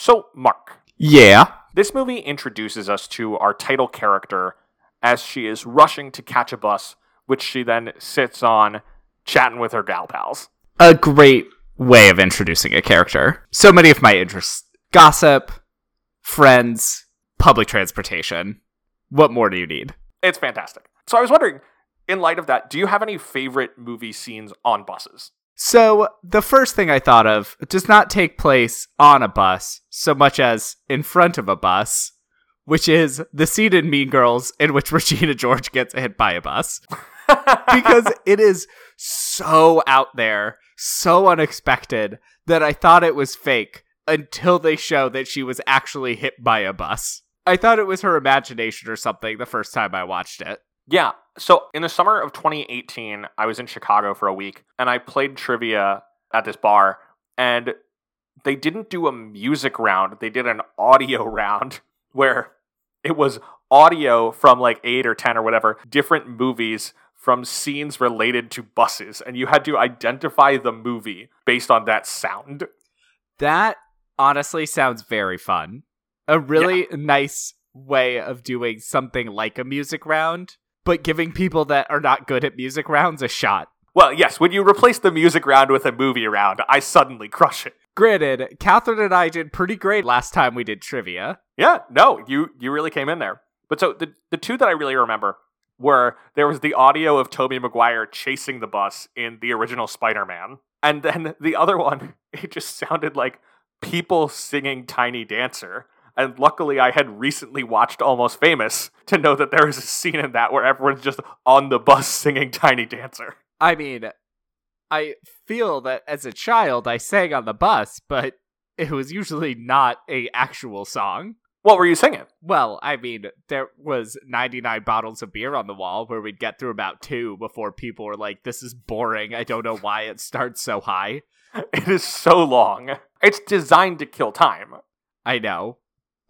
So, Mark, Yeah. this movie introduces us to our title character as she is rushing to catch a bus, which she then sits on, chatting with her gal pals. A great way of introducing a character. So many of my interests gossip, friends, public transportation. What more do you need? It's fantastic. So, I was wondering, in light of that, do you have any favorite movie scenes on buses? So, the first thing I thought of does not take place on a bus so much as in front of a bus, which is the scene in Mean Girls in which Regina George gets hit by a bus. because it is so out there, so unexpected that I thought it was fake until they show that she was actually hit by a bus. I thought it was her imagination or something the first time I watched it. Yeah. So in the summer of 2018, I was in Chicago for a week and I played trivia at this bar and they didn't do a music round, they did an audio round where it was audio from like 8 or 10 or whatever different movies from scenes related to buses and you had to identify the movie based on that sound. That honestly sounds very fun. A really nice way of doing something like a music round, but giving people that are not good at music rounds a shot. Well, yes, when you replace the music round with a movie round, I suddenly crush it. Granted, Catherine and I did pretty great last time we did trivia. Yeah, no, you you really came in there. But so the the two that I really remember were there was the audio of Tobey Maguire chasing the bus in the original Spider-Man, and then the other one it just sounded like people singing Tiny Dancer. And luckily, I had recently watched Almost Famous to know that there is a scene in that where everyone's just on the bus singing Tiny Dancer. I mean, I feel that as a child I sang on the bus, but it was usually not a actual song. What were you singing? Well, I mean, there was 99 bottles of beer on the wall where we'd get through about two before people were like, this is boring. I don't know why it starts so high. It is so long. It's designed to kill time. I know,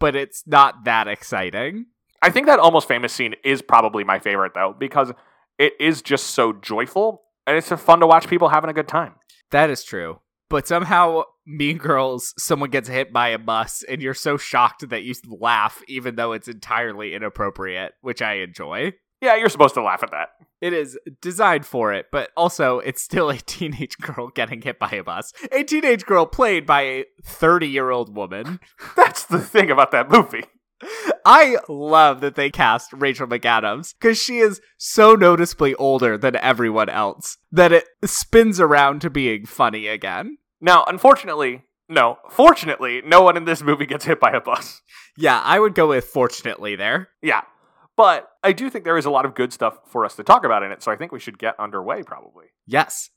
but it's not that exciting. I think that almost famous scene is probably my favorite though, because it is just so joyful and it's fun to watch people having a good time. That is true. But somehow, Mean Girls, someone gets hit by a bus, and you're so shocked that you laugh, even though it's entirely inappropriate, which I enjoy. Yeah, you're supposed to laugh at that. It is designed for it, but also it's still a teenage girl getting hit by a bus. A teenage girl played by a 30 year old woman. That's the thing about that movie. I love that they cast Rachel McAdams because she is so noticeably older than everyone else that it spins around to being funny again. Now, unfortunately, no, fortunately, no one in this movie gets hit by a bus. Yeah, I would go with fortunately there. Yeah. But I do think there is a lot of good stuff for us to talk about in it, so I think we should get underway probably. Yes.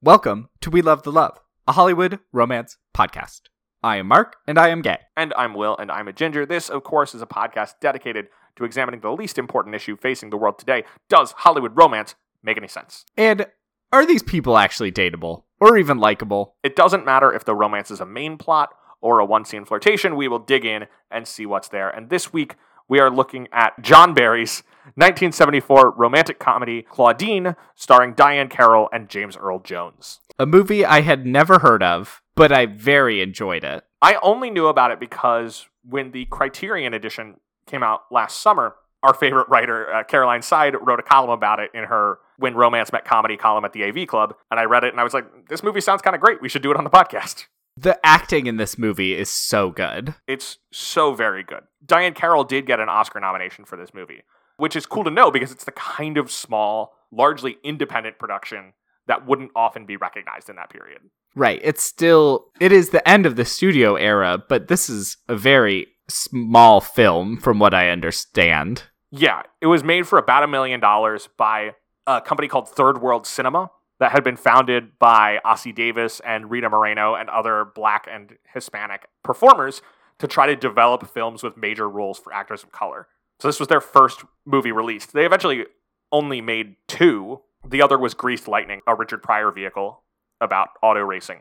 Welcome to We Love the Love, a Hollywood romance podcast. I am Mark, and I am gay. And I'm Will, and I'm a ginger. This, of course, is a podcast dedicated to examining the least important issue facing the world today. Does Hollywood romance make any sense? And are these people actually dateable or even likable? It doesn't matter if the romance is a main plot or a one scene flirtation, we will dig in and see what's there. And this week, we are looking at John Berry's 1974 romantic comedy Claudine, starring Diahann Carroll and James Earl Jones. A movie I had never heard of, but I very enjoyed it. I only knew about it because when the Criterion edition came out last summer, our favorite writer, uh, Caroline Siede, wrote a column about it in her When Romance Met Comedy column at the AV Club. And I read it and I was like, this movie sounds kind of great. We should do it on the podcast. The acting in this movie is so good. It's so very good. Diahann Carroll did get an Oscar nomination for this movie, which is cool to know because it's the kind of small, largely independent production that wouldn't often be recognized in that period. Right. It's still it is the end of the studio era, but this is a very small film from what I understand. Yeah, it was made for about a million dollars by a company called Third World Cinema that had been founded by Ossie Davis and Rita Moreno and other black and Hispanic performers to try to develop films with major roles for actors of color. So this was their first movie released. They eventually only made two. The other was Greased Lightning, a Richard Pryor vehicle about auto racing.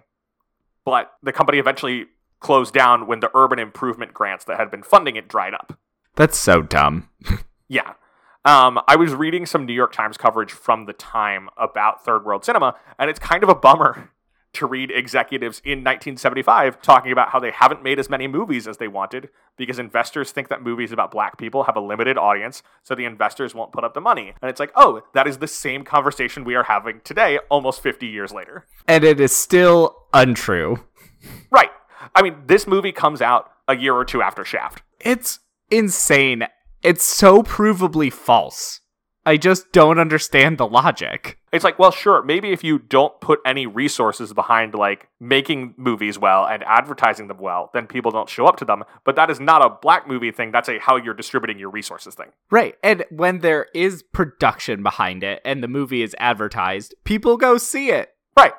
But the company eventually closed down when the urban improvement grants that had been funding it dried up. That's so dumb. Yeah. Um, I was reading some New York Times coverage from the time about third world cinema, and it's kind of a bummer to read executives in 1975 talking about how they haven't made as many movies as they wanted because investors think that movies about black people have a limited audience, so the investors won't put up the money. And it's like, oh, that is the same conversation we are having today, almost 50 years later. And it is still untrue. Right. I mean, this movie comes out a year or two after Shaft. It's insane. It's so provably false. I just don't understand the logic. It's like, well, sure, maybe if you don't put any resources behind like making movies well and advertising them well, then people don't show up to them. But that is not a black movie thing. That's a how you're distributing your resources thing. Right. And when there is production behind it and the movie is advertised, people go see it. Right.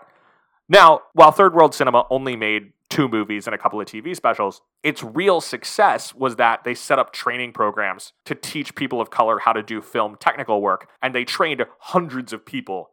Now, while Third World Cinema only made two movies and a couple of TV specials. Its real success was that they set up training programs to teach people of color how to do film technical work, and they trained hundreds of people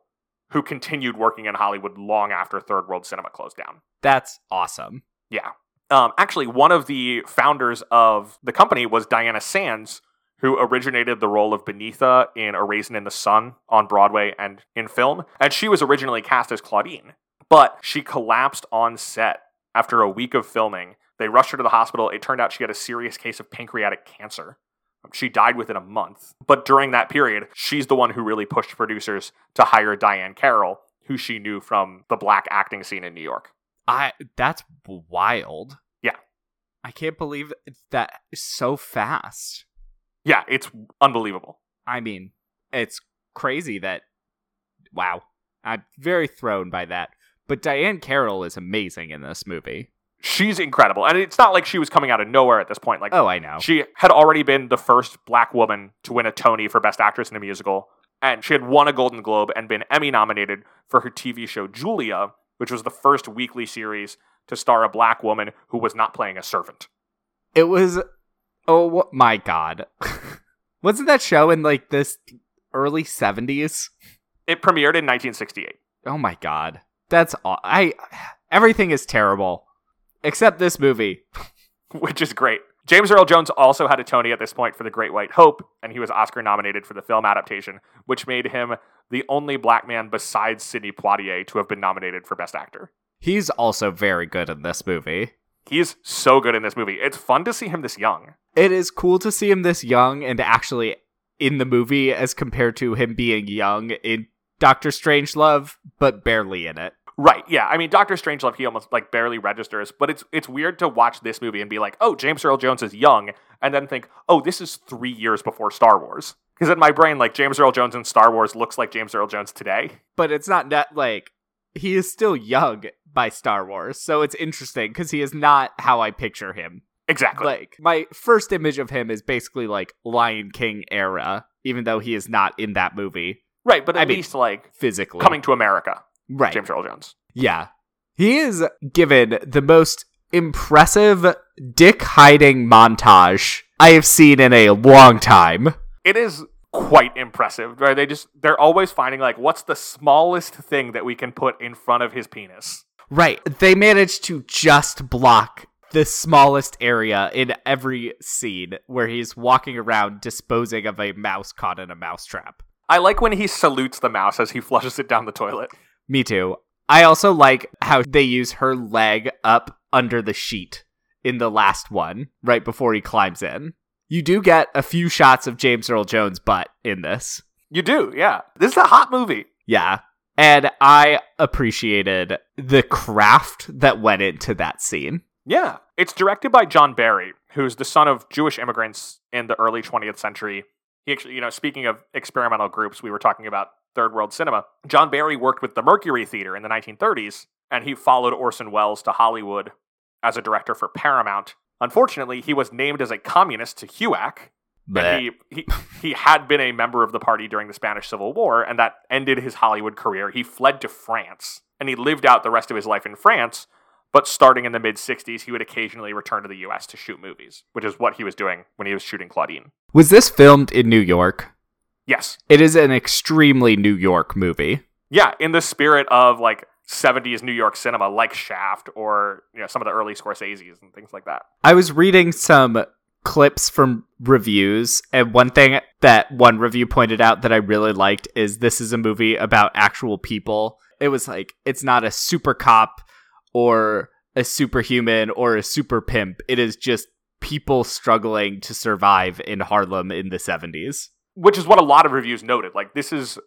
who continued working in Hollywood long after Third World Cinema closed down. That's awesome. Yeah. Um, actually, one of the founders of the company was Diana Sands, who originated the role of Beneatha in A Raisin in the Sun on Broadway and in film. And she was originally cast as Claudine, but she collapsed on set after a week of filming, they rushed her to the hospital. It turned out she had a serious case of pancreatic cancer. She died within a month. But during that period, she's the one who really pushed producers to hire Diahann Carroll, who she knew from the black acting scene in New York. I that's wild. Yeah. I can't believe that so fast. Yeah, it's unbelievable. I mean, it's crazy that wow. I'm very thrown by that. But Diahann Carroll is amazing in this movie. She's incredible. And it's not like she was coming out of nowhere at this point. Like Oh, I know. she had already been the first black woman to win a Tony for Best Actress in a Musical. And she had won a Golden Globe and been Emmy nominated for her TV show Julia, which was the first weekly series to star a black woman who was not playing a servant. It was oh my god. Wasn't that show in like this early 70s? It premiered in 1968. Oh my god. That's all. I everything is terrible except this movie, which is great. James Earl Jones also had a Tony at this point for The Great White Hope, and he was Oscar nominated for the film adaptation, which made him the only black man besides Sidney Poitier to have been nominated for Best Actor. He's also very good in this movie. He's so good in this movie. It's fun to see him this young. It is cool to see him this young and actually in the movie as compared to him being young in Doctor Strangelove, but barely in it. Right. Yeah. I mean, Doctor Strangelove, he almost like barely registers, but it's it's weird to watch this movie and be like, oh, James Earl Jones is young, and then think, oh, this is three years before Star Wars. Because in my brain, like James Earl Jones in Star Wars looks like James Earl Jones today. But it's not that like he is still young by Star Wars, so it's interesting because he is not how I picture him. Exactly. Like my first image of him is basically like Lion King era, even though he is not in that movie. Right, but at I mean, least like physically coming to America. Right. James Earl Jones. Yeah. He is given the most impressive dick hiding montage I have seen in a long time. It is quite impressive. Right? They just they're always finding like what's the smallest thing that we can put in front of his penis. Right. They managed to just block the smallest area in every scene where he's walking around disposing of a mouse caught in a mousetrap. I like when he salutes the mouse as he flushes it down the toilet. Me too. I also like how they use her leg up under the sheet in the last one, right before he climbs in. You do get a few shots of James Earl Jones' butt in this. You do, yeah. This is a hot movie. Yeah. And I appreciated the craft that went into that scene. Yeah. It's directed by John Berry, who's the son of Jewish immigrants in the early 20th century. He actually, you know, speaking of experimental groups, we were talking about third world cinema. John Berry worked with the Mercury Theater in the 1930s, and he followed Orson Welles to Hollywood as a director for Paramount. Unfortunately, he was named as a communist to HUAC. And he, he, he had been a member of the party during the Spanish Civil War, and that ended his Hollywood career. He fled to France, and he lived out the rest of his life in France. But starting in the mid 60s, he would occasionally return to the US to shoot movies, which is what he was doing when he was shooting Claudine. Was this filmed in New York? Yes. It is an extremely New York movie. Yeah, in the spirit of like 70s New York cinema, like Shaft or you know some of the early Scorsese's and things like that. I was reading some clips from reviews, and one thing that one review pointed out that I really liked is this is a movie about actual people it was like it's not a super cop or a superhuman or a super pimp. It is just people struggling to survive in Harlem in the 70s. Which is what a lot of reviews noted. Like this is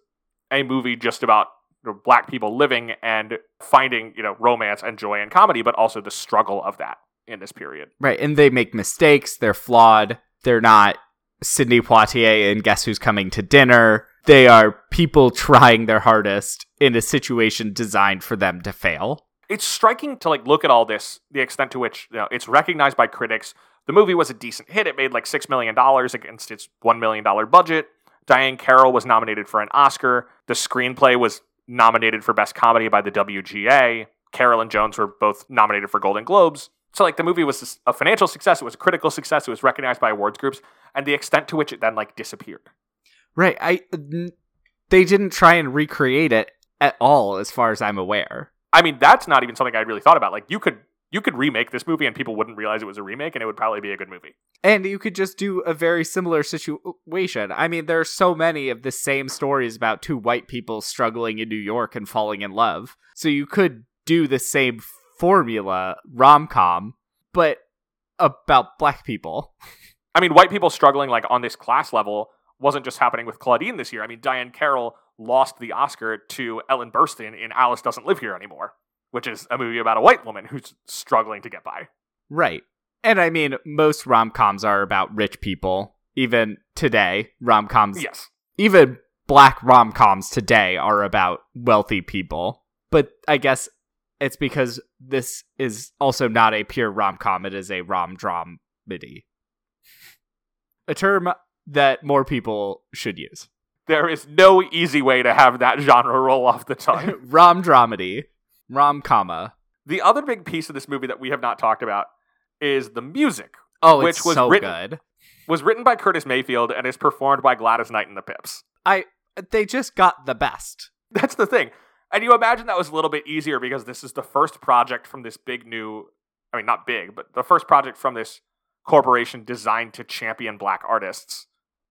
a movie just about you know, black people living and finding, you know, romance and joy and comedy, but also the struggle of that in this period. Right, and they make mistakes, they're flawed. They're not Sidney Poitier and Guess Who's Coming to Dinner. They are people trying their hardest in a situation designed for them to fail. It's striking to like look at all this, the extent to which you know, it's recognized by critics. The movie was a decent hit. It made like six million dollars against its one million dollar budget. Diahann Carroll was nominated for an Oscar. The screenplay was nominated for Best Comedy by the WGA. Carroll and Jones were both nominated for Golden Globes. So like the movie was a financial success, it was a critical success, it was recognized by awards groups, and the extent to which it then like disappeared. Right. I they didn't try and recreate it at all as far as I'm aware. I mean, that's not even something I really thought about. Like you could you could remake this movie and people wouldn't realize it was a remake and it would probably be a good movie. And you could just do a very similar situation. I mean, there are so many of the same stories about two white people struggling in New York and falling in love. So you could do the same formula rom com, but about black people. I mean, white people struggling like on this class level wasn't just happening with Claudine this year. I mean, Diahann Carroll lost the Oscar to Ellen Burstyn in Alice Doesn't Live Here Anymore, which is a movie about a white woman who's struggling to get by. Right. And I mean, most rom coms are about rich people. Even today, rom coms. Yes. Even black rom coms today are about wealthy people. But I guess it's because this is also not a pure rom com, it is a rom dramedy. A term that more people should use. There is no easy way to have that genre roll off the tongue. rom dramedy, rom comma. The other big piece of this movie that we have not talked about is the music. Oh, which it's was so written, good. Was written by Curtis Mayfield and is performed by Gladys Knight and the Pips. I they just got the best. That's the thing. And you imagine that was a little bit easier because this is the first project from this big new I mean not big, but the first project from this corporation designed to champion black artists.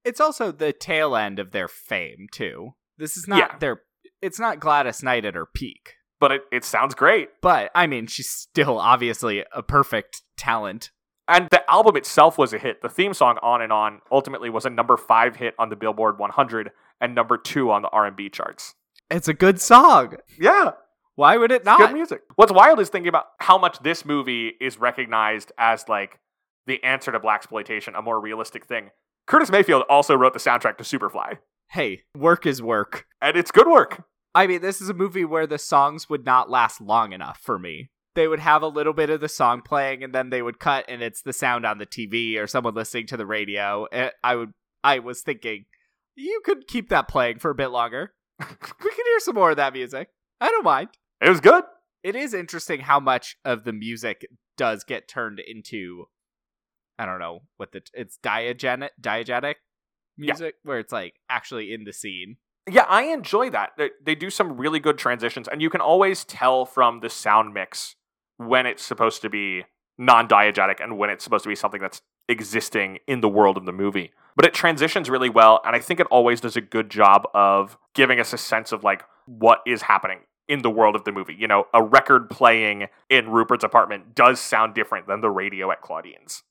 It's also the tail end of their fame too. This is not Yeah. their it's not Gladys Knight at her peak. But it, it sounds great. But I mean, she's still obviously a perfect talent. And the album itself was a hit. The theme song "On and On" ultimately was a number five hit on the Billboard 100 and number two on the R&B charts. It's a good song. Yeah, Why would it not? it's not? good music. What's wild is thinking about how much this movie is recognized as like the answer to blaxploitation, a more realistic thing. Curtis Mayfield also wrote the soundtrack to Superfly, Hey, work is work. and it's good work. I mean, this is a movie where the songs would not last long enough for me. They would have a little bit of the song playing and then they would cut and it's the sound on the TV or someone listening to the radio. Eh, I would I was thinking you could keep that playing for a bit longer. we could hear some more of that music. I don't mind. It was good. It is interesting how much of the music does get turned into I don't know what the it's diegetic diegetic Yeah. music where it's like actually in the scene. Yeah, I enjoy that. They, they do some really good transitions, and you can always tell from the sound mix when it's supposed to be non diegetic and when it's supposed to be something that's existing in the world of the movie. But it transitions really well, and I think it always does a good job of giving us a sense of like what is happening in the world of the movie. You know, a record playing in Rupert's apartment does sound different than the radio at Claudine's.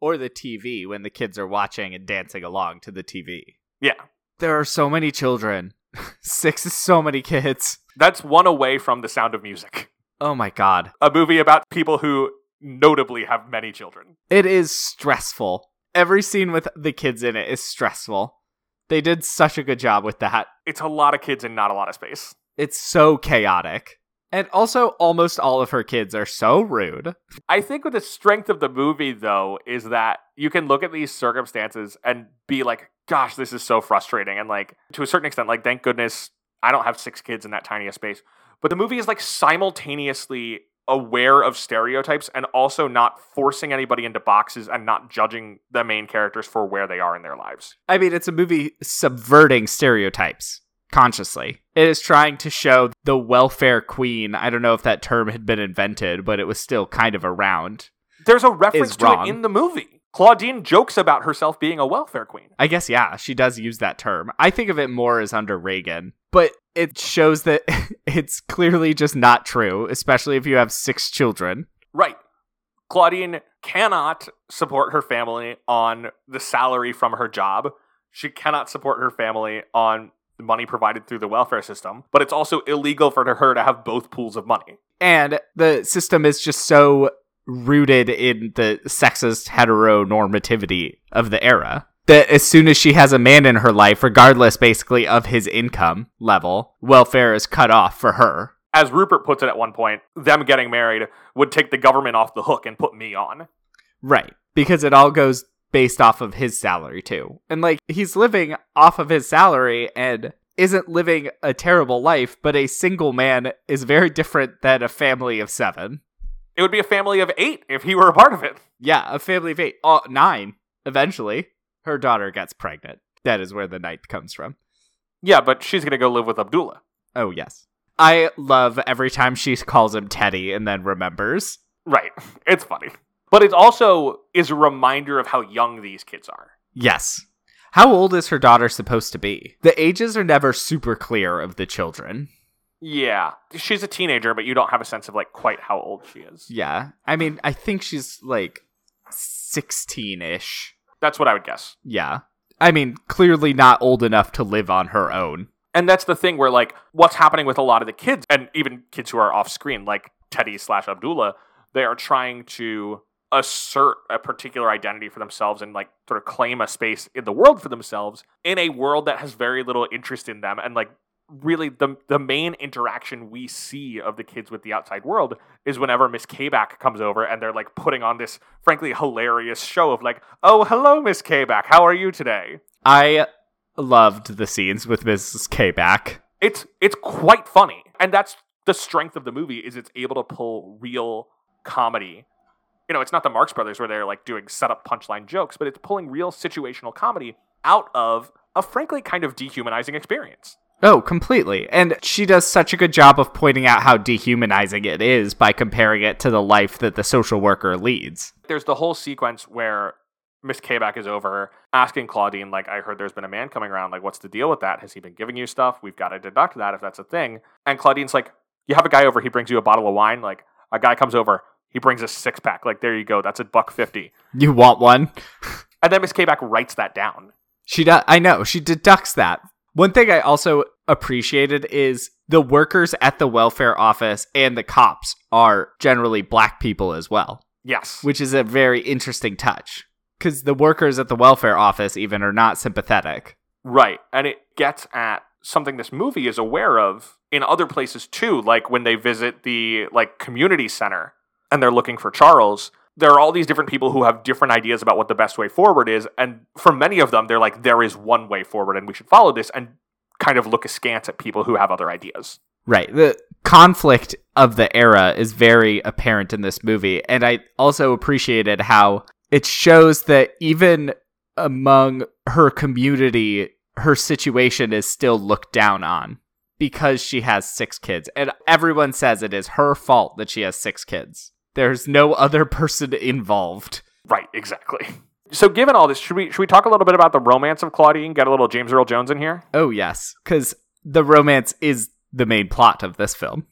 or the TV when the kids are watching and dancing along to the TV. Yeah. There are so many children. Six is so many kids. That's one away from the sound of music. Oh my god. A movie about people who notably have many children. It is stressful. Every scene with the kids in it is stressful. They did such a good job with that. It's a lot of kids and not a lot of space. It's so chaotic. And also, almost all of her kids are so rude. I think with the strength of the movie, though, is that you can look at these circumstances and be like, gosh, this is so frustrating. And like, to a certain extent, like, thank goodness I don't have six kids in that tiny a space. But the movie is like simultaneously aware of stereotypes and also not forcing anybody into boxes and not judging the main characters for where they are in their lives. I mean, it's a movie subverting stereotypes consciously. It is trying to show the welfare queen. I don't know if that term had been invented, but it was still kind of around. There's a reference to wrong. it in the movie. Claudine jokes about herself being a welfare queen. I guess, yeah, she does use that term. I think of it more as under Reagan, but it shows that it's clearly just not true, especially if you have six children. Right. Claudine cannot support her family on the salary from her job. She cannot support her family on the money provided through the welfare system, but it's also illegal for her to have both pools of money. And the system is just so rooted in the sexist heteronormativity of the era that as soon as she has a man in her life, regardless basically of his income level, welfare is cut off for her. As Rupert puts it at one point, them getting married would take the government off the hook and put me on. Right. Because it all goes based off of his salary, too. And like, he's living off of his salary and isn't living a terrible life, but a single man is very different than a family of seven. It would be a family of eight if he were a part of it. Yeah, a family of eight. Oh, nine, eventually. Her daughter gets pregnant. That is where the ninth comes from. Yeah, but she's going to go live with Abdullah. Oh, yes. I love every time she calls him Teddy and then remembers. Right. It's funny. But it also is a reminder of how young these kids are. Yes. How old is her daughter supposed to be? The ages are never super clear of the children. Yeah. She's a teenager, but you don't have a sense of like quite how old she is. Yeah. I mean, I think she's like 16 ish. That's what I would guess. Yeah. I mean, clearly not old enough to live on her own. And that's the thing where like what's happening with a lot of the kids and even kids who are off screen, like Teddy slash Abdullah, they are trying to assert a particular identity for themselves and like sort of claim a space in the world for themselves in a world that has very little interest in them and like really the the main interaction we see of the kids with the outside world is whenever Miss Kayback comes over and they're like putting on this frankly hilarious show of like, "Oh, hello Miss Kayback. How are you today?" I loved the scenes with Mrs. Kayback. It's it's quite funny. And that's the strength of the movie is it's able to pull real comedy. You know, it's not the Marx Brothers where they're like doing setup punchline jokes, but it's pulling real situational comedy out of a frankly kind of dehumanizing experience. Oh, completely. And she does such a good job of pointing out how dehumanizing it is by comparing it to the life that the social worker leads. There's the whole sequence where Miss Kayback is over asking Claudine, like, I heard there's been a man coming around. Like, what's the deal with that? Has he been giving you stuff? We've got to deduct that if that's a thing. And Claudine's like, You have a guy over, he brings you a bottle of wine. Like, a guy comes over, he brings a six pack. Like, there you go. That's a buck fifty. You want one? And then Miss Kayback writes that down. She does. I know. She deducts that. One thing I also appreciated is the workers at the welfare office and the cops are generally black people as well, Yes. which is a very interesting touch. Because the workers at the welfare office even are not sympathetic. Right. And it gets at something this movie is aware of in other places too, like when they visit the like community center and they're looking for Charles. There are all these different people who have different ideas about what the best way forward is, and for many of them, they're like, there is one way forward and we should follow this and kind of look askance at people who have other ideas. Right. The conflict of the era is very apparent in this movie. And I also appreciated how it shows that even among her community, her situation is still looked down on because she has six kids. And everyone says it is her fault that she has six kids. There's no other person involved. Right, exactly. So, given all this, should we should we talk a little bit about the romance of Claudine? Get a little James Earl Jones in here. Oh, yes, because the romance is the main plot of this film.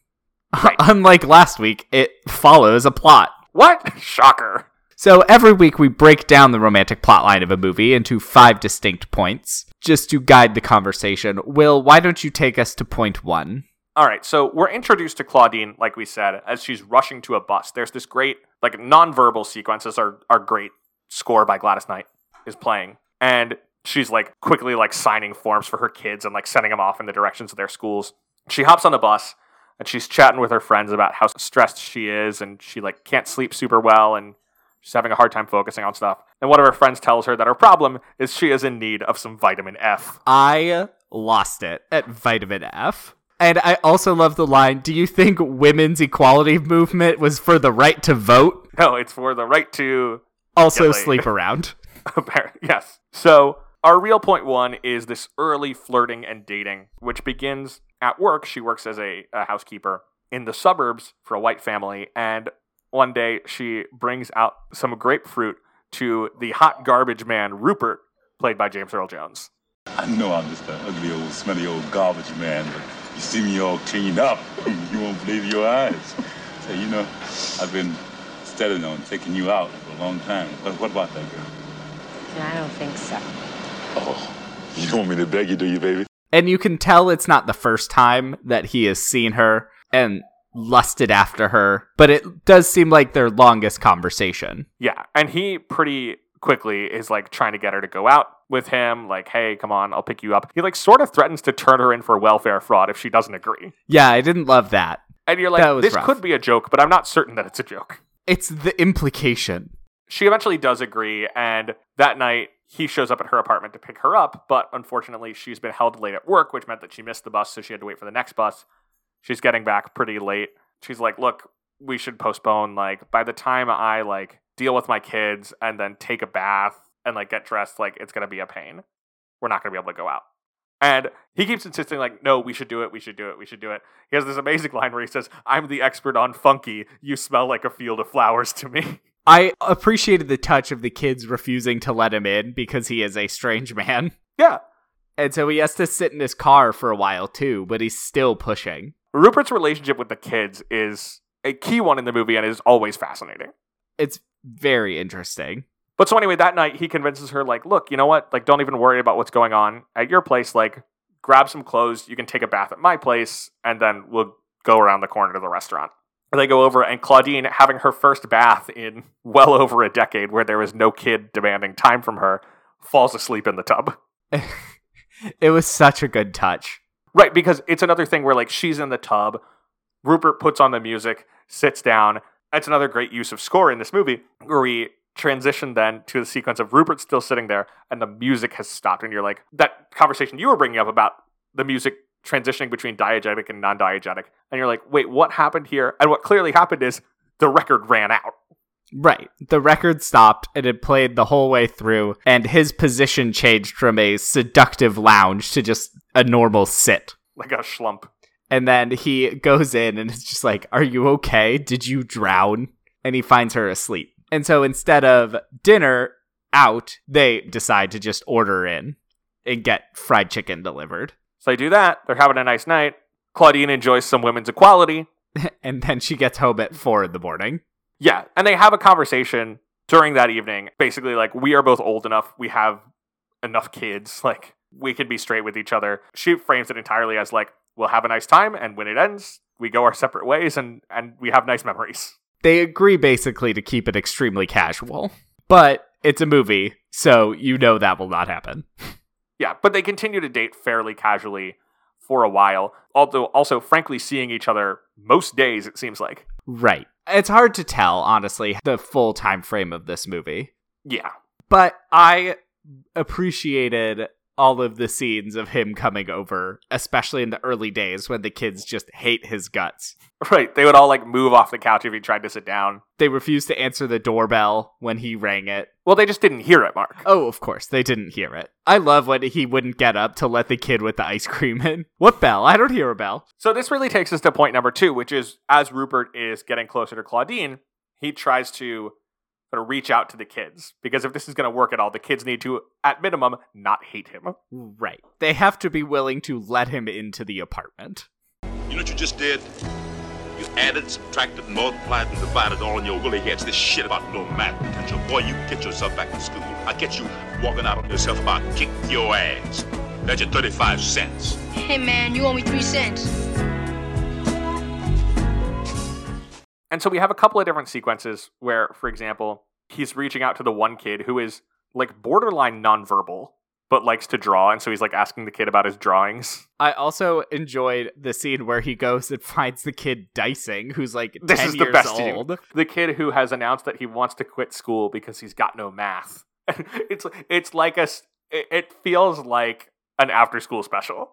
Right. Unlike last week, it follows a plot. What? Shocker. So every week we break down the romantic plotline of a movie into five distinct points, just to guide the conversation. Will, why don't you take us to point one? All right, so we're introduced to Claudine, like we said, as she's rushing to a bus. There's this great, like, nonverbal sequences are are great. Score by Gladys Knight is playing, and she's like quickly like signing forms for her kids and like sending them off in the directions of their schools. She hops on the bus and she's chatting with her friends about how stressed she is and she like can't sleep super well and she's having a hard time focusing on stuff. And one of her friends tells her that her problem is she is in need of some vitamin F. I lost it at vitamin F. And I also love the line Do you think women's equality movement was for the right to vote? No, it's for the right to Also, sleep around. Yes. So our real point one is this early flirting and dating, which begins at work. She works as a, a housekeeper in the suburbs for a white family, and one day she brings out some grapefruit to the hot garbage man Rupert, played by James Earl Jones. I know I'm just an ugly old, smelly old garbage man, but you see me all cleaned up, you won't believe your eyes. So, you know, I've been studying on taking you out for a long time. What, what about that girl? I don't think so. Oh, you don't want me to beg you, do you, baby? And you can tell it's not the first time that he has seen her and lusted after her, but it does seem like their longest conversation. Yeah, and he pretty quickly is like trying to get her to go out with him like hey come on i'll pick you up he like sort of threatens to turn her in for welfare fraud if she doesn't agree Yeah, I didn't love that. and you're like this rough. could be a joke but i'm not certain that it's a joke It's the implication. she eventually does agree and that night he shows up at her apartment to pick her up but unfortunately she's been held late at work which meant that she missed the bus so she had to wait for the next bus she's getting back pretty late she's like look we should postpone like by the time i like deal with my kids and then take a bath and like get dressed like it's gonna be a pain we're not gonna be able to go out and he keeps insisting like no we should do it we should do it we should do it he has this amazing line where he says i'm the expert on funky you smell like a field of flowers to me I appreciated the touch of the kids refusing to let him in because he is a strange man. yeah And so he has to sit in his car for a while too, but he's still pushing. Rupert's relationship with the kids is a key one in the movie and is always fascinating. It's very interesting. But so anyway, that night he convinces her, like, look, you know what? Like, don't even worry about what's going on at your place. Like, grab some clothes. You can take a bath at my place, and then we'll go around the corner to the restaurant. And they go over, and Claudine, having her first bath in well over a decade, where there was no kid demanding time from her, falls asleep in the tub. it was such a good touch. Right, because it's another thing where like she's in the tub, Rupert puts on the music, sits down. That's another great use of score in this movie, where we transition then to the sequence of Rupert still sitting there and the music has stopped, and you're like that conversation you were bringing up about the music transitioning between diegetic and non-diegetic, and you're like, wait, what happened here? And what clearly happened is the record ran out. Right. The record stopped and it played the whole way through, and his position changed from a seductive lounge to just a normal sit. Like a schlump. And then he goes in and it's just like, Are you okay? Did you drown? And he finds her asleep. And so instead of dinner out, they decide to just order in and get fried chicken delivered. So they do that. They're having a nice night. Claudine enjoys some women's equality. And then she gets home at four in the morning. Yeah, and they have a conversation during that evening. Basically, like we are both old enough, we have enough kids, like we could be straight with each other. She frames it entirely as like we'll have a nice time, and when it ends, we go our separate ways, and and we have nice memories. They agree basically to keep it extremely casual. But it's a movie, so you know that will not happen. Yeah, but they continue to date fairly casually for a while. Although also, frankly, seeing each other most days, it seems like. Right. It's hard to tell, honestly, the full time frame of this movie. Yeah, But I appreciated all of the scenes of him coming over, especially in the early days when the kids just hate his guts. right. They would all like move off the couch if he tried to sit down. They refused to answer the doorbell when he rang it. Well, they just didn't hear it, Mark. Oh, of course, they didn't hear it. I love when he wouldn't get up to let the kid with the ice cream in. What bell? I don't hear a bell. So this really takes us to point number two, which is as Rupert is getting closer to Claudine, he tries to sort of reach out to the kids because if this is going to work at all, the kids need to, at minimum, not hate him. Right. They have to be willing to let him into the apartment. You know what you just did? You added, subtracted, multiplied, and divided all in your willy heads. This shit about no math potential. Boy, you get yourself back to school. I get you walking out on yourself about kick your ass. That's your 35 cents. Hey man, you owe me three cents. And so we have a couple of different sequences where, for example, he's reaching out to the one kid who is like borderline nonverbal, but likes to draw. And so he's like asking the kid about his drawings. I also enjoyed the scene where he goes and finds the kid dicing, who's like This 10 is the years best scene. old. The kid who has announced that he wants to quit school because he's got no math. it's it's like a it feels like an after school special.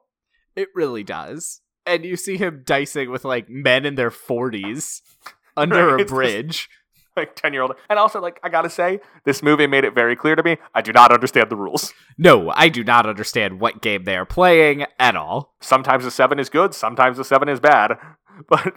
It really does. And you see him dicing with like men in their 40s under Right, a bridge. Like 10 year old. And also, like, I gotta say, this movie made it very clear to me I do not understand the rules. No, I do not understand what game they are playing at all. Sometimes the seven is good, sometimes the seven is bad. But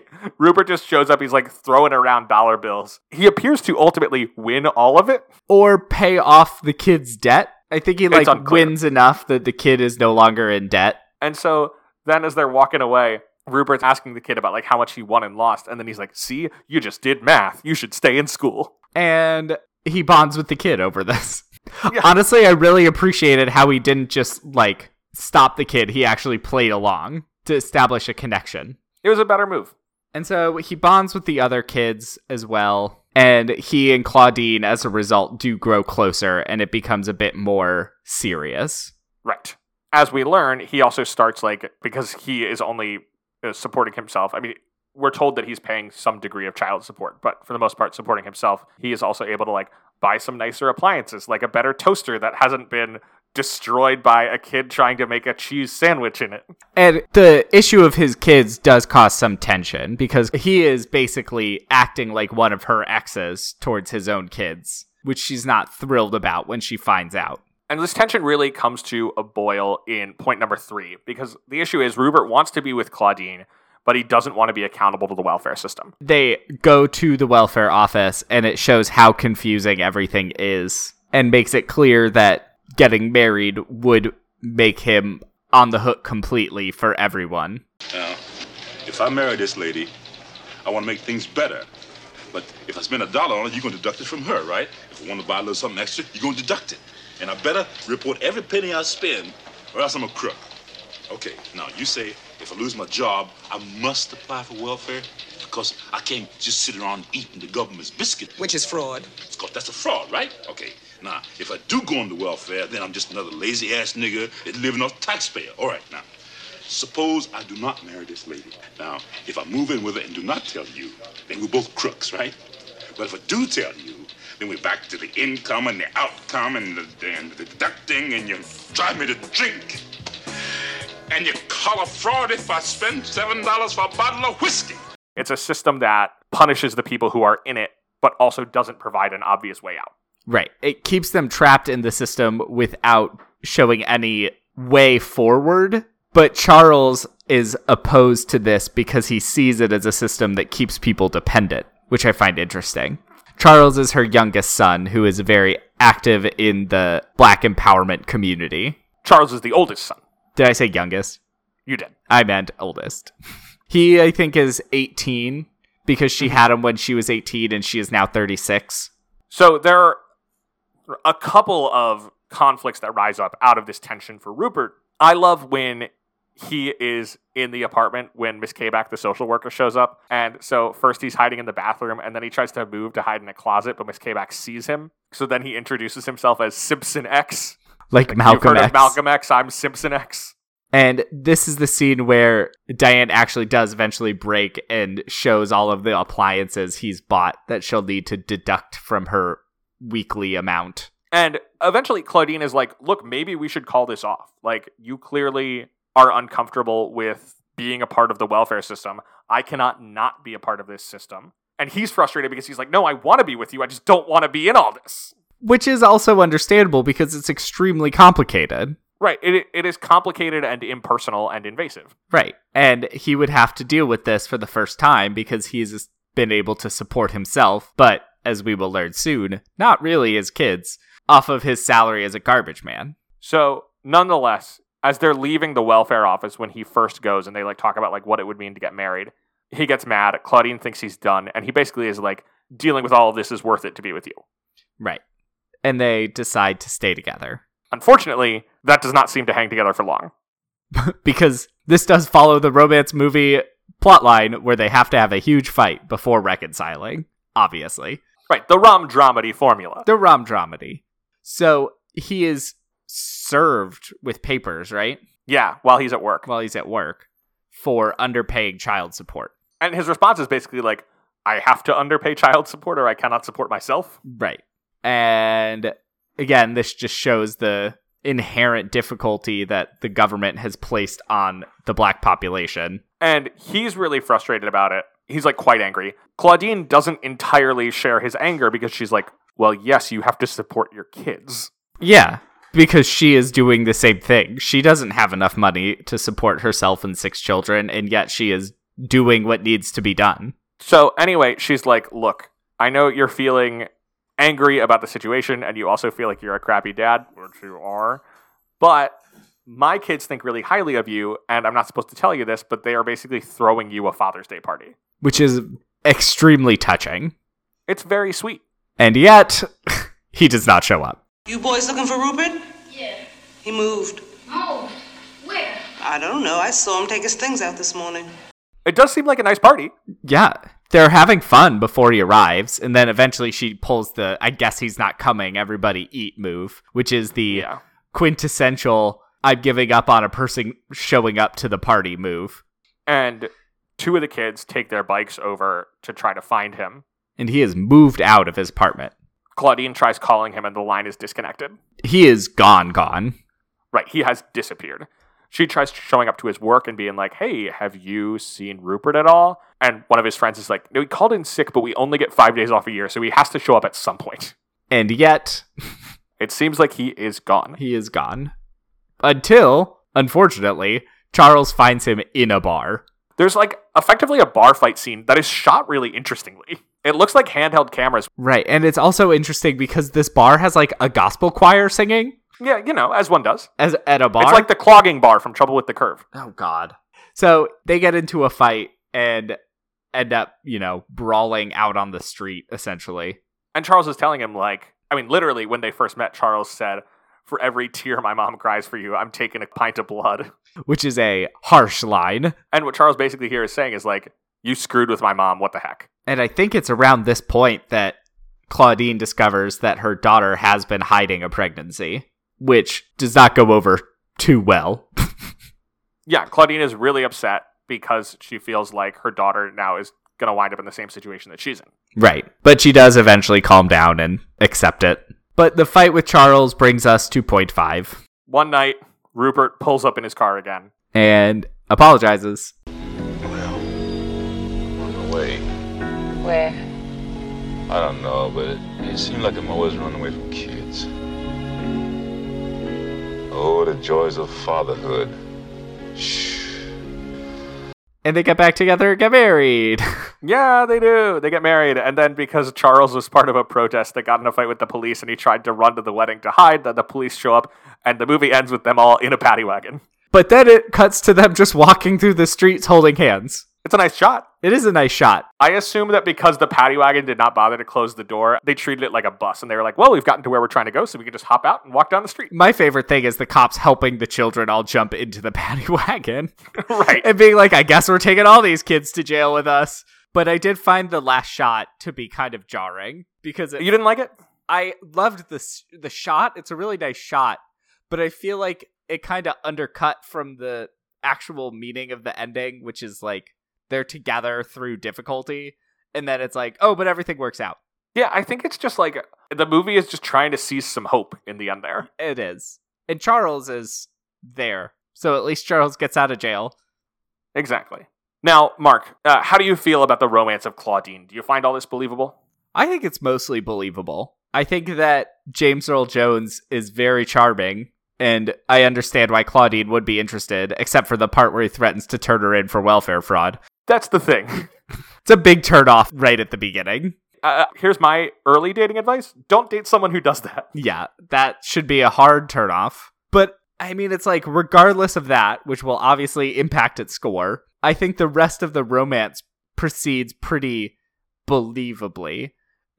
Rupert just shows up. He's like throwing around dollar bills. He appears to ultimately win all of it. Or pay off the kid's debt. I think he like wins enough that the kid is no longer in debt. And so then as they're walking away, Rupert's asking the kid about like how much he won and lost. And then he's like, see, you just did math. You should stay in school. And he bonds with the kid over this. Yeah. Honestly, I really appreciated how he didn't just like stop the kid. He actually played along to establish a connection. It was a better move. And so he bonds with the other kids as well. And he and Claudine, as a result, do grow closer and it becomes a bit more serious. Right. As we learn, he also starts like because he is only uh, supporting himself. I mean, we're told that he's paying some degree of child support, but for the most part, supporting himself. He is also able to like buy some nicer appliances, like a better toaster that hasn't been destroyed by a kid trying to make a cheese sandwich in it. And the issue of his kids does cause some tension because he is basically acting like one of her exes towards his own kids, which she's not thrilled about when she finds out. And this tension really comes to a boil in point number three, because the issue is Rupert wants to be with Claudine, but he doesn't want to be accountable to the welfare system. They go to the welfare office and it shows how confusing everything is and makes it clear that getting married would make him on the hook completely for everyone. Now, if I marry this lady, I want to make things better. But if I spend a dollar on it, you're going to deduct it from her, right? If I want to buy a little something extra, you're going to deduct it. And I better report every penny I spend, or else I'm a crook. Okay, now you say if I lose my job, I must apply for welfare because I can't just sit around eating the government's biscuit. Which is fraud. That's a fraud, right? Okay. Now, if I do go into welfare, then I'm just another lazy ass nigger that's living off taxpayer. All right, now. Suppose I do not marry this lady. Now, if I move in with her and do not tell you, then we're both crooks, right? But if I do tell you, then we're back to the income and the outcome and the, and the deducting, and you drive me to drink. And you call a fraud if I spend $7 for a bottle of whiskey. It's a system that punishes the people who are in it, but also doesn't provide an obvious way out. Right. It keeps them trapped in the system without showing any way forward. But Charles is opposed to this because he sees it as a system that keeps people dependent, which I find interesting. Charles is her youngest son, who is very active in the black empowerment community. Charles is the oldest son. Did I say youngest? You did. I meant oldest. He, I think, is 18 because she had him when she was 18 and she is now 36. So there are a couple of conflicts that rise up out of this tension for Rupert. I love when he is in the apartment when Miss Kayback, the social worker, shows up. And so first he's hiding in the bathroom and then he tries to move to hide in a closet, but Miss Kayback sees him. So then he introduces himself as Simpson X. Like, You've Malcolm heard X. Malcolm X, I'm Simpson X. And this is the scene where Diahann actually does eventually break and shows all of the appliances he's bought that she'll need to deduct from her weekly amount. And eventually Claudine is like, look, maybe we should call this off. Like, you clearly are uncomfortable with being a part of the welfare system. I cannot not be a part of this system. And he's frustrated because he's like, no, I want to be with you. I just don't want to be in all this. Which is also understandable because it's extremely complicated. Right. It, it is complicated and impersonal and invasive. Right. And he would have to deal with this for the first time because he's been able to support himself, but as we will learn soon, not really his kids, off of his salary as a garbage man. So, nonetheless, as they're leaving the welfare office when he first goes and they like talk about like what it would mean to get married, he gets mad. Claudine thinks he's done, and he basically is like, dealing with all of this is worth it to be with you. Right. And they decide to stay together. Unfortunately, that does not seem to hang together for long. because this does follow the romance movie plotline where they have to have a huge fight before reconciling, obviously. Right, the rom dramedy formula. The rom dramedy. So he is served with papers, right? Yeah, while he's at work. While he's at work for underpaying child support. And his response is basically like, I have to underpay child support or I cannot support myself. Right. And again, this just shows the inherent difficulty that the government has placed on the black population. And he's really frustrated about it. He's like quite angry. Claudine doesn't entirely share his anger because she's like, well, yes, you have to support your kids. Yeah, because she is doing the same thing. She doesn't have enough money to support herself and six children, and yet she is doing what needs to be done. So anyway, she's like, "Look, I know you're feeling angry about the situation, and you also feel like you're a crappy dad, which you are. But my kids think really highly of you, and I'm not supposed to tell you this, but they are basically throwing you a Father's Day party. Which is extremely touching. It's very sweet. And yet, he does not show up. You boys looking for Rupert? Yeah. He moved. Oh, where? I don't know. I saw him take his things out this morning. It does seem like a nice party. Yeah. They're having fun before he arrives, and then eventually she pulls the I guess he's not coming, everybody eat move, which is the Yeah. quintessential I'm giving up on a person showing up to the party move. And two of the kids take their bikes over to try to find him. And he is moved out of his apartment. Claudine tries calling him, and the line is disconnected. He is gone, gone. Right, he has disappeared. She tries showing up to his work and being like, "Hey, have you seen Rupert at all?" And one of his friends is like, "No, he called in sick, but we only get five days off a year, so he has to show up at some point." And yet, It seems like he is gone. he is gone. Until, unfortunately, Charles finds him in a bar. There's like effectively a bar fight scene that is shot really interestingly. It looks like handheld cameras. Right. And it's also interesting because this bar has like a gospel choir singing Yeah, you know, as one does. as at a bar. It's like the clogging bar from Trouble with the Curve. Oh God. So they get into a fight and end up, you know, brawling out on the street, essentially. And Charles is telling him, like, I mean, literally, when they first met, Charles said, For every tear my mom cries for you, I'm taking a pint of blood. Which is a harsh line. And what Charles basically here is saying is, like, You screwed with my mom, what the heck? And I think it's around this point that Claudine discovers that her daughter has been hiding a pregnancy, which does not go over too well. Yeah, Claudine is really upset because she feels like her daughter now is going to wind up in the same situation that she's in. Right. But she does eventually calm down and accept it. But the fight with Charles brings us to point five One night, Rupert pulls up in his car again. and apologizes. Where? I don't know, but it, it seemed like I'm always running away from kids. Oh, the joys of fatherhood. Shh. And they get back together get married. Yeah, they do. They get married. And then because Charles was part of a protest that got in a fight with the police and he tried to run to the wedding to hide, then the police show up and the movie ends with them all in a paddy wagon. but then it cuts to them just walking through the streets holding hands. It's a nice shot. It is a nice shot. I assume that because the paddy wagon did not bother to close the door, they treated it like a bus and they were like, well, we've gotten to where we're trying to go, so we can just hop out and walk down the street. My favorite thing is the cops helping the children all jump into the paddy wagon. right. and being like, I guess we're taking all these kids to jail with us. But I did find the last shot to be kind of jarring because it, You didn't like it? I loved the s- the shot. It's a really nice shot, but I feel like it kind of undercut from the actual meaning of the ending, which is like they're together through difficulty, and then it's like, oh, but everything works out. Yeah, I think it's just like the movie is just trying to seize some hope in the end there. It is, and Charles is there, so at least Charles gets out of jail. Exactly. Now, Mark, uh, how do you feel about the romance of Claudine? Do you find all this believable? I think it's mostly believable. I think that James Earl Jones is very charming, and I understand why Claudine would be interested, except for the part where he threatens to turn her in for welfare fraud. That's the thing. It's a big turnoff right at the beginning. Uh, here's my early dating advice don't date someone who does that. Yeah, that should be a hard turnoff. But I mean, it's like, regardless of that, which will obviously impact its score, I think the rest of the romance proceeds pretty believably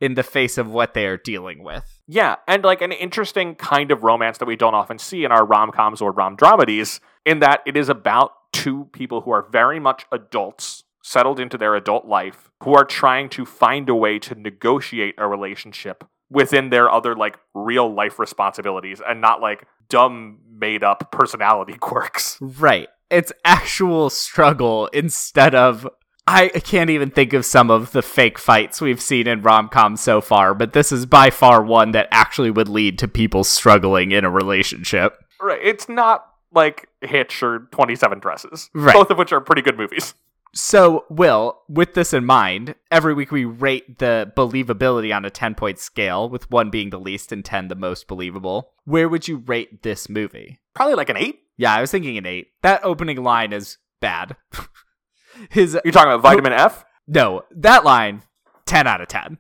in the face of what they are dealing with. Yeah, and like an interesting kind of romance that we don't often see in our rom coms or rom dramedies, in that it is about two people who are very much adults, settled into their adult life, who are trying to find a way to negotiate a relationship within their other like real life responsibilities and not like dumb made up personality quirks. Right. It's actual struggle instead of. I can't even think of some of the fake fights we've seen in rom coms so far, but this is by far one that actually would lead to people struggling in a relationship. Right. It's not like Hitch or 27 Dresses, Right. both of which are pretty good movies. So, Will, with this in mind, every week we rate the believability on a 10 point scale, with one being the least and 10 the most believable. Where would you rate this movie? Probably like an 8. Yeah, I was thinking an 8. That opening line is bad. His You're talking about vitamin F? no, that line, ten out of ten.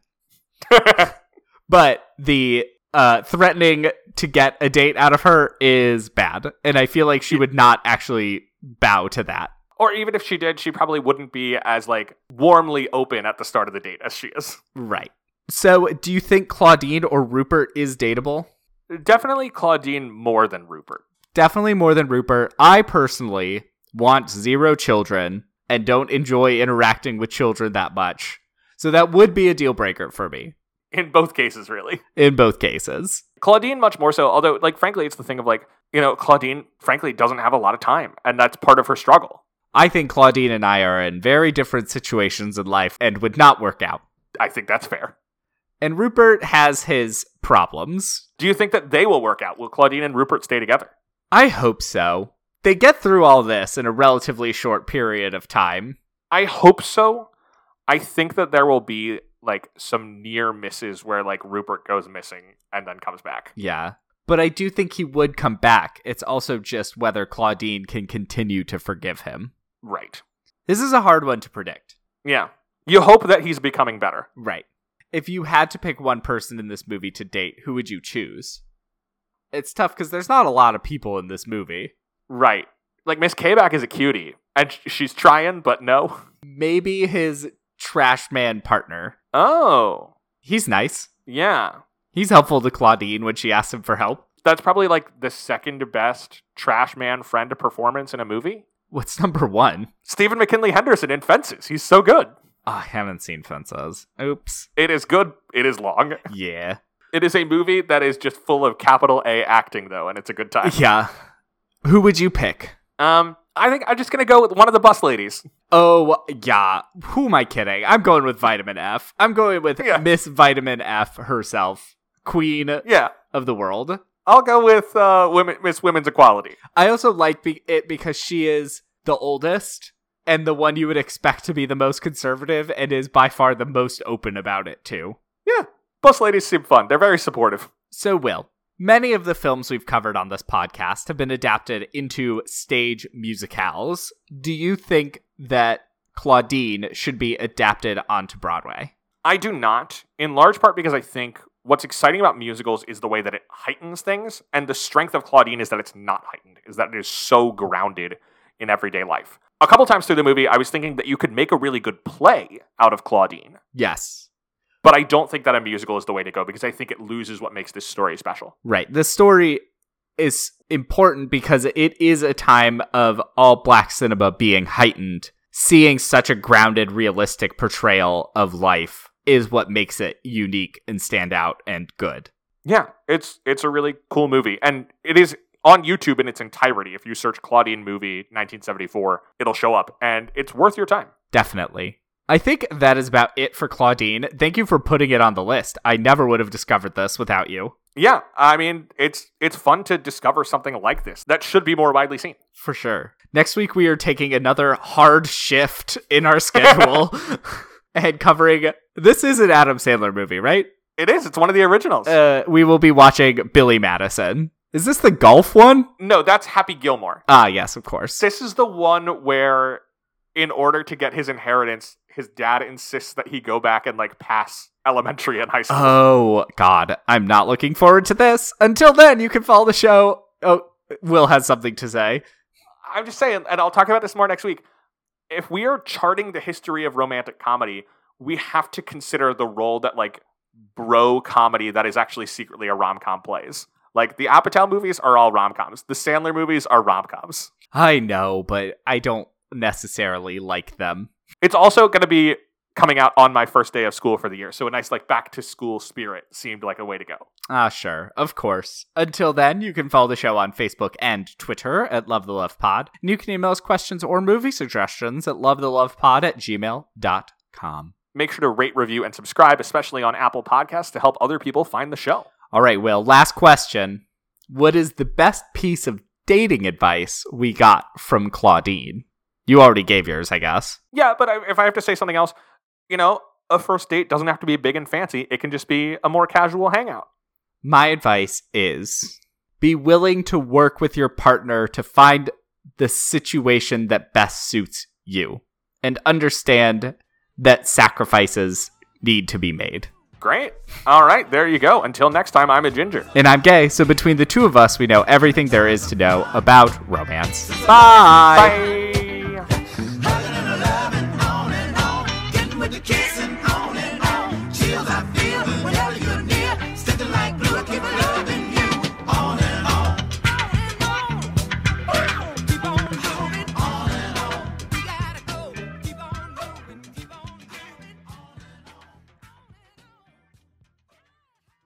but the uh, threatening to get a date out of her is bad, and I feel like she would not actually bow to that. Or even if she did, she probably wouldn't be as like warmly open at the start of the date as she is. Right. So, do you think Claudine or Rupert is dateable? Definitely Claudine more than Rupert. Definitely more than Rupert. I personally want zero children and don't enjoy interacting with children that much. So that would be a deal breaker for me In both cases, really. in both cases. Claudine much more so, although like frankly it's the thing of like, you know, Claudine frankly doesn't have a lot of time and that's part of her struggle. I think Claudine and I are in very different situations in life and would not work out. I think that's fair. And Rupert has his problems. Do you think that they will work out? Will Claudine and Rupert stay together? I hope so. They get through all this in a relatively short period of time. I hope so. I think that there will be like some near misses where like Rupert goes missing and then comes back. Yeah. But I do think he would come back. It's also just whether Claudine can continue to forgive him. Right. This is a hard one to predict. Yeah. You hope that he's becoming better. Right. If you had to pick one person in this movie to date, who would you choose? It's tough because there's not a lot of people in this movie. Right. Like Miss Kabak is a cutie and sh- she's trying, but no. Maybe his trash man partner. Oh. He's nice. Yeah. He's helpful to Claudine when she asks him for help. That's probably like the second best trash man friend performance in a movie. What's number one? Stephen McKinley Henderson in Fences. He's so good. Oh, I haven't seen Fences. Oops. It is good. It is long. Yeah. It is a movie that is just full of capital A acting though, and it's a good time. Yeah. Who would you pick? Um, I think I'm just gonna go with one of the bus ladies. Oh, yeah. Who am I kidding? I'm going with Vitamin F. I'm going with Yeah. Miss Vitamin F herself, queen Yeah, of the world. I'll go with uh, women, Miss Women's Equality. I also like be- it because she is the oldest and the one you would expect to be the most conservative and is by far the most open about it, too. Yeah, bus ladies seem fun. They're very supportive. So, Will, many of the films we've covered on this podcast have been adapted into stage musicals. Do you think that Claudine should be adapted onto Broadway? I do not, in large part because I think what's exciting about musicals is the way that it heightens things, and the strength of Claudine is that it's not heightened, is that it is so grounded in everyday life. A couple times through the movie, I was thinking that you could make a really good play out of Claudine, Yes. But I don't think that a musical is the way to go because I think it loses what makes this story special. Right. The story is important because it is a time of all black cinema being heightened. Seeing such a grounded, realistic portrayal of life is what makes it unique and stand out and good. Yeah, it's it's a really cool movie, and it is on YouTube in its entirety. If you search Claudine movie 1974, it'll show up, and it's worth your time. Definitely. I think that is about it for Claudine. Thank you for putting it on the list. I never would have discovered this without you. Yeah, I mean it's it's fun to discover something like this that should be more widely seen. For sure. Next week, we are taking another hard shift in our schedule and covering. This is an Adam Sandler movie, right? It is. It's one of the originals. Uh, we will be watching Billy Madison. Is this the golf one? no, that's Happy Gilmore. Ah, yes, of course. This is the one where, in order to get his inheritance, his dad insists that he go back and like pass elementary and high school. Oh, God. I'm not looking forward to this. Until then, you can follow the show. Oh, Will has something to say. I'm just saying, and I'll talk about this more next week. If we are charting the history of romantic comedy, we have to consider the role that like bro comedy that is actually secretly a rom com plays. Like the Apatow movies are all rom coms. The Sandler movies are rom coms. I know, but I don't necessarily like them. It's also going to be coming out on my first day of school for the year, so a nice like back to school spirit seemed like a way to go. Ah, sure. Of course. Until then, you can follow the show on Facebook and Twitter at Love the Love Pod. And you can email us questions or movie suggestions at lovethelovepod at gmail.com. Make sure to rate, review, and subscribe, especially on Apple Podcasts, to help other people find the show. All right, Will, last question. What is the best piece of dating advice we got from Claudine? You already gave yours, I guess. Yeah, but I, if I have to say something else, you know, a first date doesn't have to be big and fancy. It can just be a more casual hangout. My advice is be willing to work with your partner to find the situation that best suits you. and understand that sacrifices need to be made. Great. All right, there you go. Until next time, I'm a ginger. And I'm gay, so between the two of us, we know everything there is to know about romance. Bye.